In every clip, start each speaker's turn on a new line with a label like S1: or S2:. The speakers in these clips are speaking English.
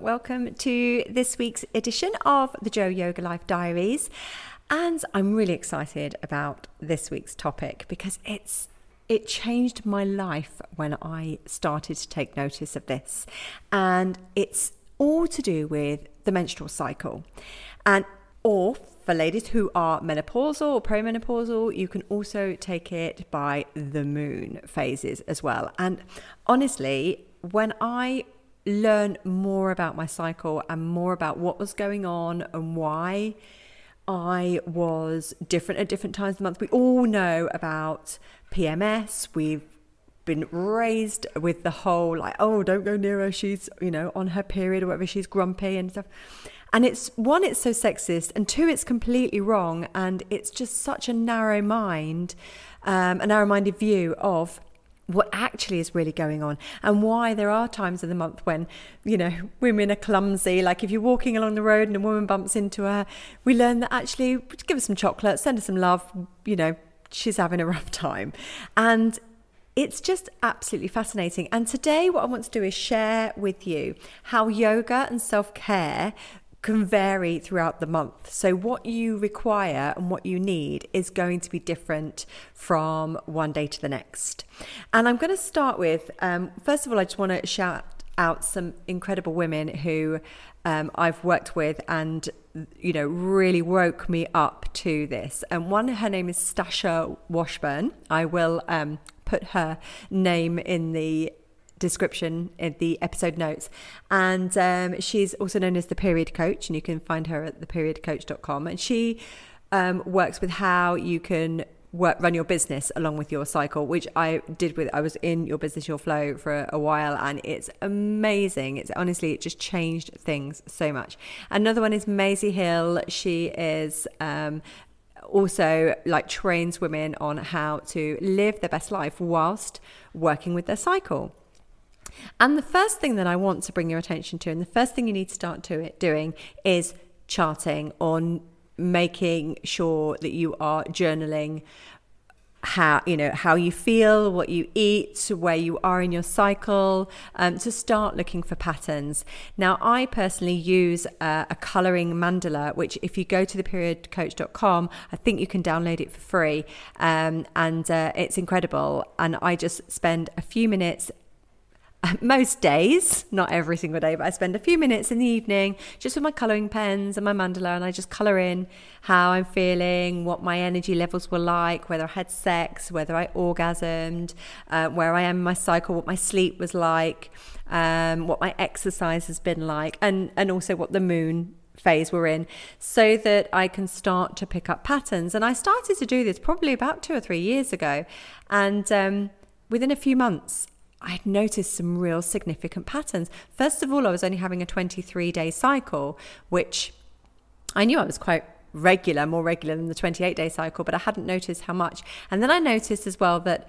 S1: Welcome to this week's edition of the Joe Yoga Life Diaries. And I'm really excited about this week's topic because it's it changed my life when I started to take notice of this. And it's all to do with the menstrual cycle. And or for ladies who are menopausal or premenopausal, you can also take it by the moon phases as well. And honestly, when I learn more about my cycle and more about what was going on and why I was different at different times of the month. We all know about PMS. We've been raised with the whole like, oh, don't go near her. She's, you know, on her period or whatever. She's grumpy and stuff. And it's one, it's so sexist, and two, it's completely wrong. And it's just such a narrow mind, um, a narrow minded view of what actually is really going on and why there are times of the month when you know women are clumsy like if you're walking along the road and a woman bumps into her we learn that actually give her some chocolate send her some love you know she's having a rough time and it's just absolutely fascinating. And today, what I want to do is share with you how yoga and self care can vary throughout the month. So, what you require and what you need is going to be different from one day to the next. And I'm going to start with um, first of all, I just want to shout out some incredible women who um, I've worked with and you know really woke me up to this. And one, her name is Stasha Washburn. I will um, put her name in the description in the episode notes. And um, she's also known as the Period Coach, and you can find her at theperiodcoach.com. And she um, works with how you can work run your business along with your cycle which i did with i was in your business your flow for a, while and it's amazing it's honestly it just changed things so much another one is maisie hill she is um, also like trains women on how to live their best life whilst working with their cycle and the first thing that I want to bring your attention to, and the first thing you need to start to it, doing, is charting on making sure that you are journaling how you know how you feel what you eat where you are in your cycle um, to start looking for patterns. Now i personally use a coloring mandala which if you go to theperiodcoach.com i think you can download it for free um, and uh, it's incredible. And i just spend a few minutes most days, not every single day, but I spend a few minutes in the evening just with my colouring pens and my mandala and I just colour in how I'm feeling, what my energy levels were like, whether I had sex, whether I orgasmed, uh, where I am in my cycle, what my sleep was like, um, what my exercise has been like, and, and also what the moon phase we're in so that I can start to pick up patterns. And I started to do this probably about two or three years ago. And um, within a few months, I'd noticed some real significant patterns. First of all, I was only having a 23 day cycle, which I knew I was quite regular, more regular than the 28 day cycle, but I hadn't noticed how much. And then I noticed as well that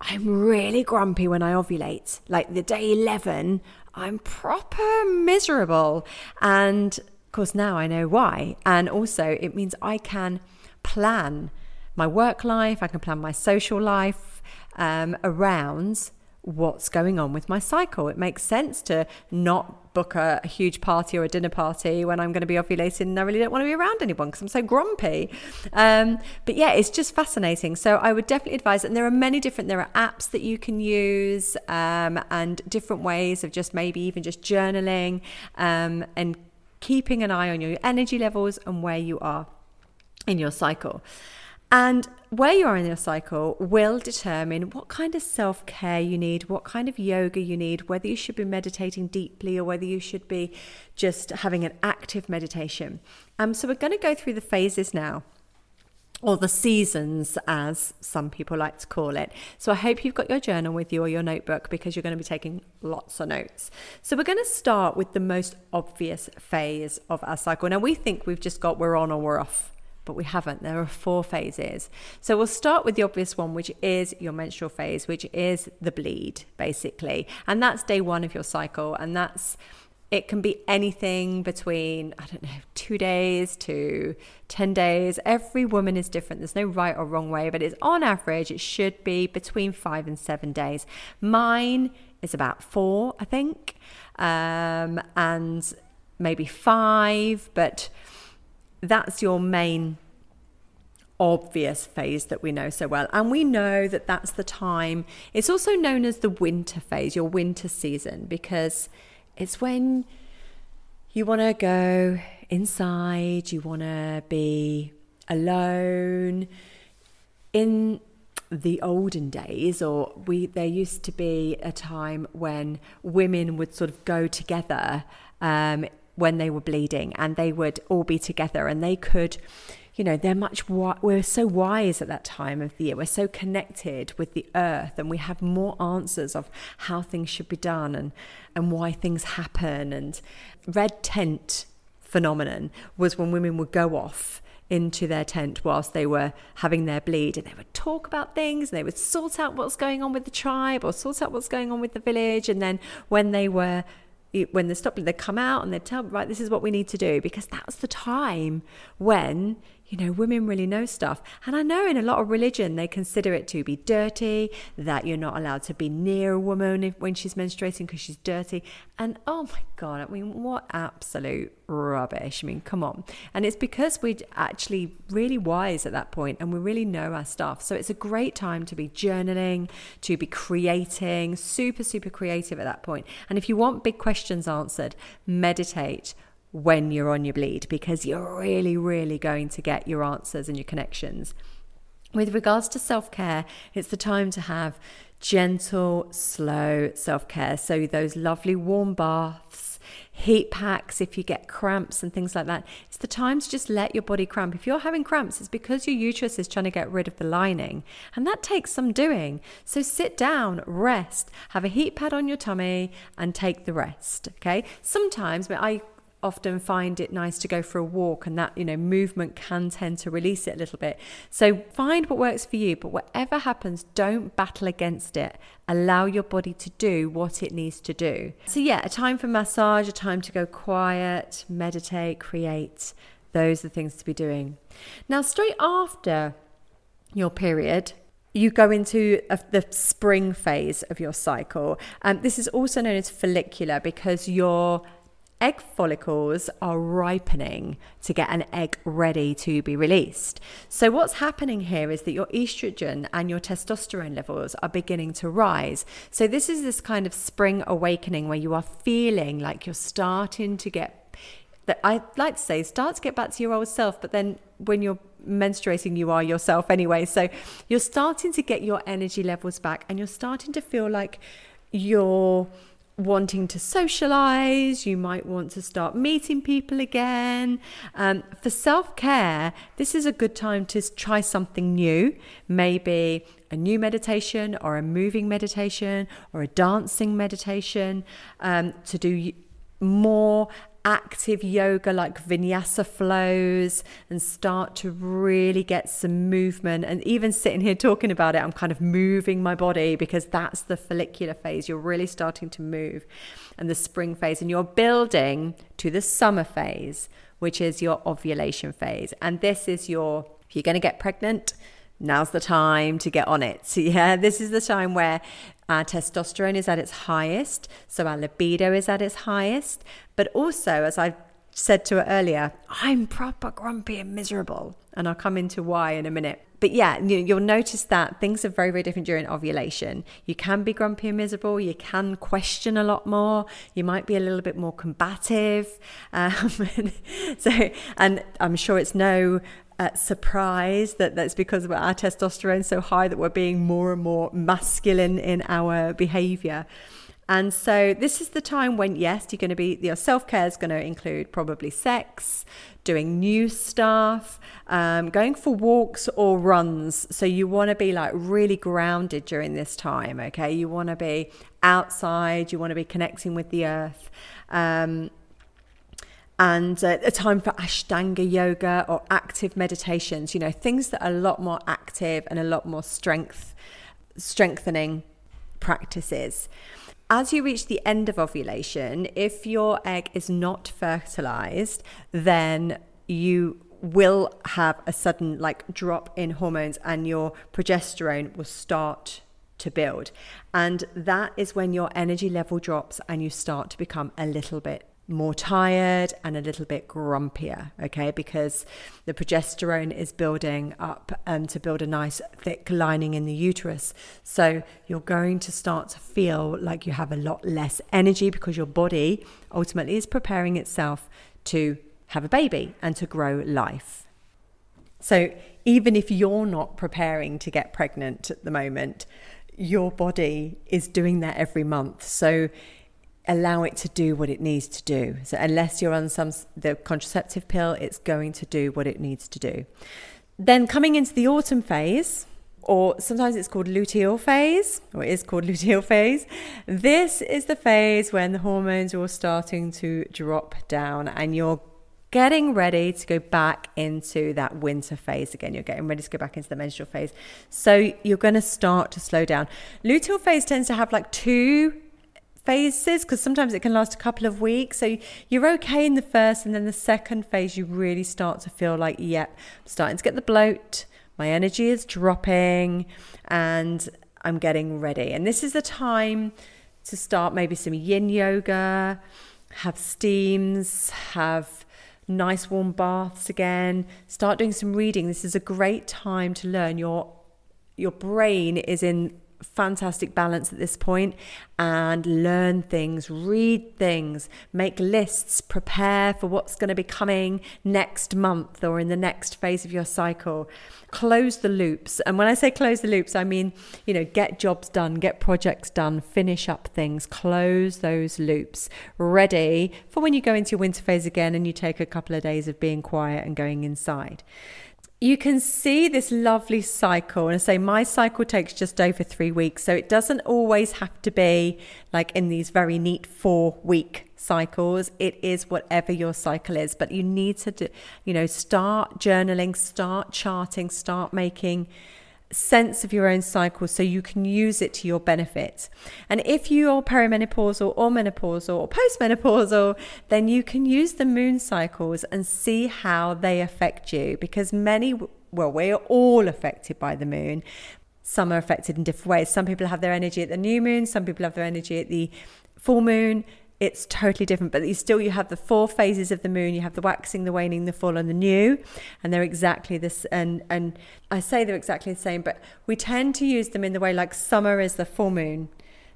S1: I'm really grumpy when I ovulate. Like the day 11, I'm proper miserable. And of course, now I know why. And also, it means I can plan my work life, I can plan my social life um, around what's going on with my cycle. It makes sense to not book a, a, huge party or a dinner party when I'm going to be ovulating and I really don't want to be around anyone because I'm so grumpy. Um, but yeah, it's just fascinating. So I would definitely advise, and there are many different, there are apps that you can use um, and different ways of just maybe even just journaling um, and keeping an eye on your energy levels and where you are in your cycle. And where you are in your cycle will determine what kind of self care you need, what kind of yoga you need, whether you should be meditating deeply or whether you should be just having an active meditation. Um, so, we're going to go through the phases now. Or the seasons, as some people like to call it. So, I hope you've got your journal with you or your notebook because you're going to be taking lots of notes. So, we're going to start with the most obvious phase of our cycle. Now, we think we've just got we're on or we're off but we haven't. There are four phases. So we'll start with the obvious one, which is your menstrual phase, which is the bleed, basically. And that's day one of your cycle. And that's it can be anything between, I don't know, two days to 10 days. Every woman is different. There's no right or wrong way, but it's on average, it should be between five and seven days. Mine is about four, I think, um, and maybe five, but that's your main obvious phase that we know so well. And we know that that's the time, it's also known as the winter phase, your winter season, because it's when you want to go inside, you want to be alone. In the olden days, or we, there used to be a time when women would sort of go together um, when they were bleeding and they would all be together and they could you know they're much we're so wise at that time of the year. We're so connected with the earth and we have more answers of how things should be done and and why things happen. And red tent phenomenon was when women would go off into their tent whilst they were having their bleed and they would talk about things and they would sort out what's going on with the tribe or sort out what's going on with the village. And then when they were when they stop they'd come out and they'd tell right this is what we need to do because that's the time when you know, women really know stuff. And I know in a lot of religion, they consider it to be dirty, that you're not allowed to be near a woman if, when she's menstruating because she's dirty. And oh my God, I mean, what absolute rubbish. I mean, come on. And it's because we're actually really wise at that point and we really know our stuff. So it's a great time to be journaling, to be creating, super, super creative at that point. And if you want big questions answered, meditate when you're on your bleed because you're really, really going to get your answers and your connections. With regards to self care, it's the time to have gentle, slow self care. So, those lovely warm baths, heat packs if you get cramps and things like that. It's the time to just let your body cramp. If you're having cramps, it's because your uterus is trying to get rid of the lining, and that takes some doing. So, sit down, rest, have a heat pad on your tummy, and take the rest. Okay. Sometimes I often find it nice to go for a walk and that you know movement can tend to release it a little bit. So find what works for you but whatever happens don't battle against it. Allow your body to do what it needs to do. So yeah a time for massage a time to go quiet meditate create. Those are things to be doing. Now straight after your period you go into a, the spring phase of your cycle. Um, this is also known as follicular because your egg follicles are ripening to get an egg ready to be released. So, what's happening here is that your estrogen and your testosterone levels are beginning to rise. So, this is this kind of spring awakening where you are feeling like you're starting to get that I like to say start to get back to your old self, but then when you're menstruating, you are yourself anyway. So, you're starting to get your energy levels back and you're starting to feel like you're wanting to socialize, you might want to start meeting people again. Um, for self care, this is a good time to try something new, maybe a new meditation or a moving meditation or a dancing meditation um, to do more active yoga like vinyasa flows and start to really get some movement. And even sitting here talking about it, I'm kind of moving my body because that's the follicular phase. You're really starting to move and the spring phase, and you're building to the summer phase, which is your ovulation phase. And this is your, if you're going to get pregnant, now's the time to get on it. So, yeah, this is the time where our testosterone is at its highest, so our libido is at its highest. But also, as I said to her earlier, I'm proper grumpy and miserable. And I'll come into why in a minute. But yeah, you'll notice that things are very, very different during ovulation. You can be grumpy and miserable. You can question a lot more. You might be a little bit more combative. Um, so, and I'm sure it's no uh, surprise that that's because our testosterone so high that we're being more and more masculine in our behavior. And so this is the time when, yes, you're going to be, your self care is going to include probably sex, doing new stuff, um, going for walks or runs. So you want to be like really grounded during this time, okay? You want to be outside, you want to be connecting with the earth. Um, and uh, a time for Ashtanga yoga or active meditations, you know, things that are a lot more active and a lot more strength strengthening practices. As you reach the end of ovulation, if your egg is not fertilized, then you will have a sudden like drop in hormones and your progesterone will start to build. And that is when your energy level drops and you start to become a little bit more tired and a little bit grumpier, okay? Because the progesterone is building up um, to build a nice thick lining in the uterus. So you're going to start to feel like you have a lot less energy because your body ultimately is preparing itself to have a baby and to grow life. So even if you're not preparing to get pregnant at the moment, your body is doing that every month. So allow it to do what it needs to do. So unless you're on some the contraceptive pill, it's going to do what it needs to do. Then coming into the autumn phase, or sometimes it's called luteal phase, or it is called luteal phase. This is the phase when the hormones are all starting to drop down and you're getting ready to go back into that winter phase again. You're getting ready to go back into the menstrual phase. So you're going to start to slow down. Luteal phase tends to have like two phases because sometimes it can last a couple of weeks. So you're okay in the first, and then the second phase, you really start to feel like, yep, I'm starting to get the bloat. My energy is dropping, and I'm getting ready. And this is the time to start maybe some yin yoga, have steams, have nice warm baths again, start doing some reading. This is a great time to learn. Your your brain is in fantastic balance at this point and learn things, read things, make lists, prepare for what's going to be coming next month or in the next phase of your cycle. Close the loops. And when I say close the loops, I mean, you know, get jobs done, get projects done, finish up things, close those loops, ready for when you go into your winter phase again and you take a couple of days of being quiet and going inside you can see this lovely cycle. And I say my cycle takes just over three weeks. So it doesn't always have to be like in these very neat four week cycles. It is whatever your cycle is. But you need to, do, you know, start journaling, start charting, start making sense of your own cycle so you can use it to your benefit. And if you're perimenopausal or menopausal or postmenopausal, then you can use the moon cycles and see how they affect you because many, well, we're all affected by the moon. Some are affected in different ways. Some people have their energy at the new moon, some people have their energy at the full moon it's totally different but you still you have the four phases of the moon you have the waxing the waning the full and the new and they're exactly this and and i say they're exactly the same but we tend to use them in the way like summer is the full moon.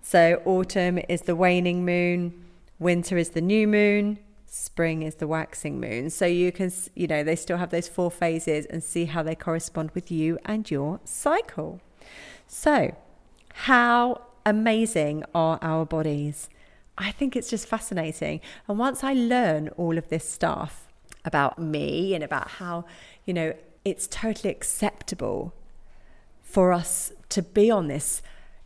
S1: So autumn is the waning moon winter is the new moon spring is the waxing moon. So you can you know they still have those four phases and see how they correspond with you and your cycle. So how amazing are our bodies I think it's just fascinating. And once I learn all of this stuff about me and about how, you know, it's totally acceptable for us to be on this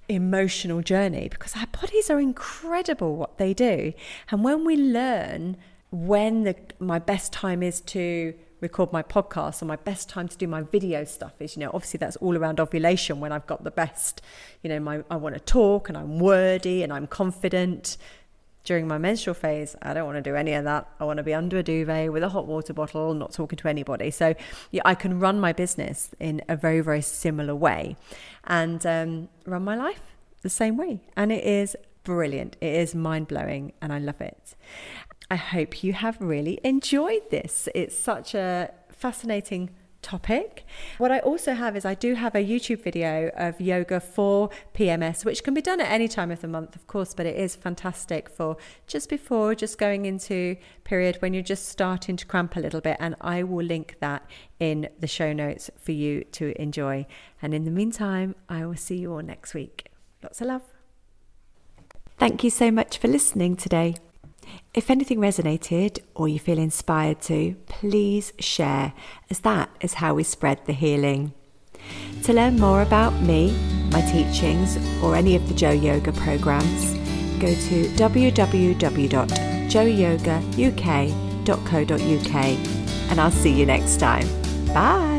S1: emotional journey because our bodies are incredible what they do. And when we learn when the, my best time is to record my podcast or my best time to do my video stuff is you know obviously that's all around ovulation when I've got the best you know my I want to talk and I'm wordy and I'm confident during my menstrual phase, I don't want to do any of that. I want to be under a duvet with a hot water bottle, not talking to anybody. So yeah, I can run my business in a very, very similar way and um, run my life the same way. And it is brilliant. It is mind blowing and I love it. I hope you have really enjoyed this. It's such a fascinating topic. What I also have is I do have a YouTube video of yoga for PMS, which can be done at any time of the month, of course, but it is fantastic for just before, just going into period when you're just starting to cramp a little bit. And I will link that in the show notes for you to enjoy. And in the meantime, I will see you all next week. Lots of love. Thank you so much for listening today. If anything resonated or you feel inspired to, please share, as that is how we spread the healing. To learn more about me, my teachings, or any of the Joe Yoga programs, go to www.joeyogauk.co.uk and I'll see you next time. Bye.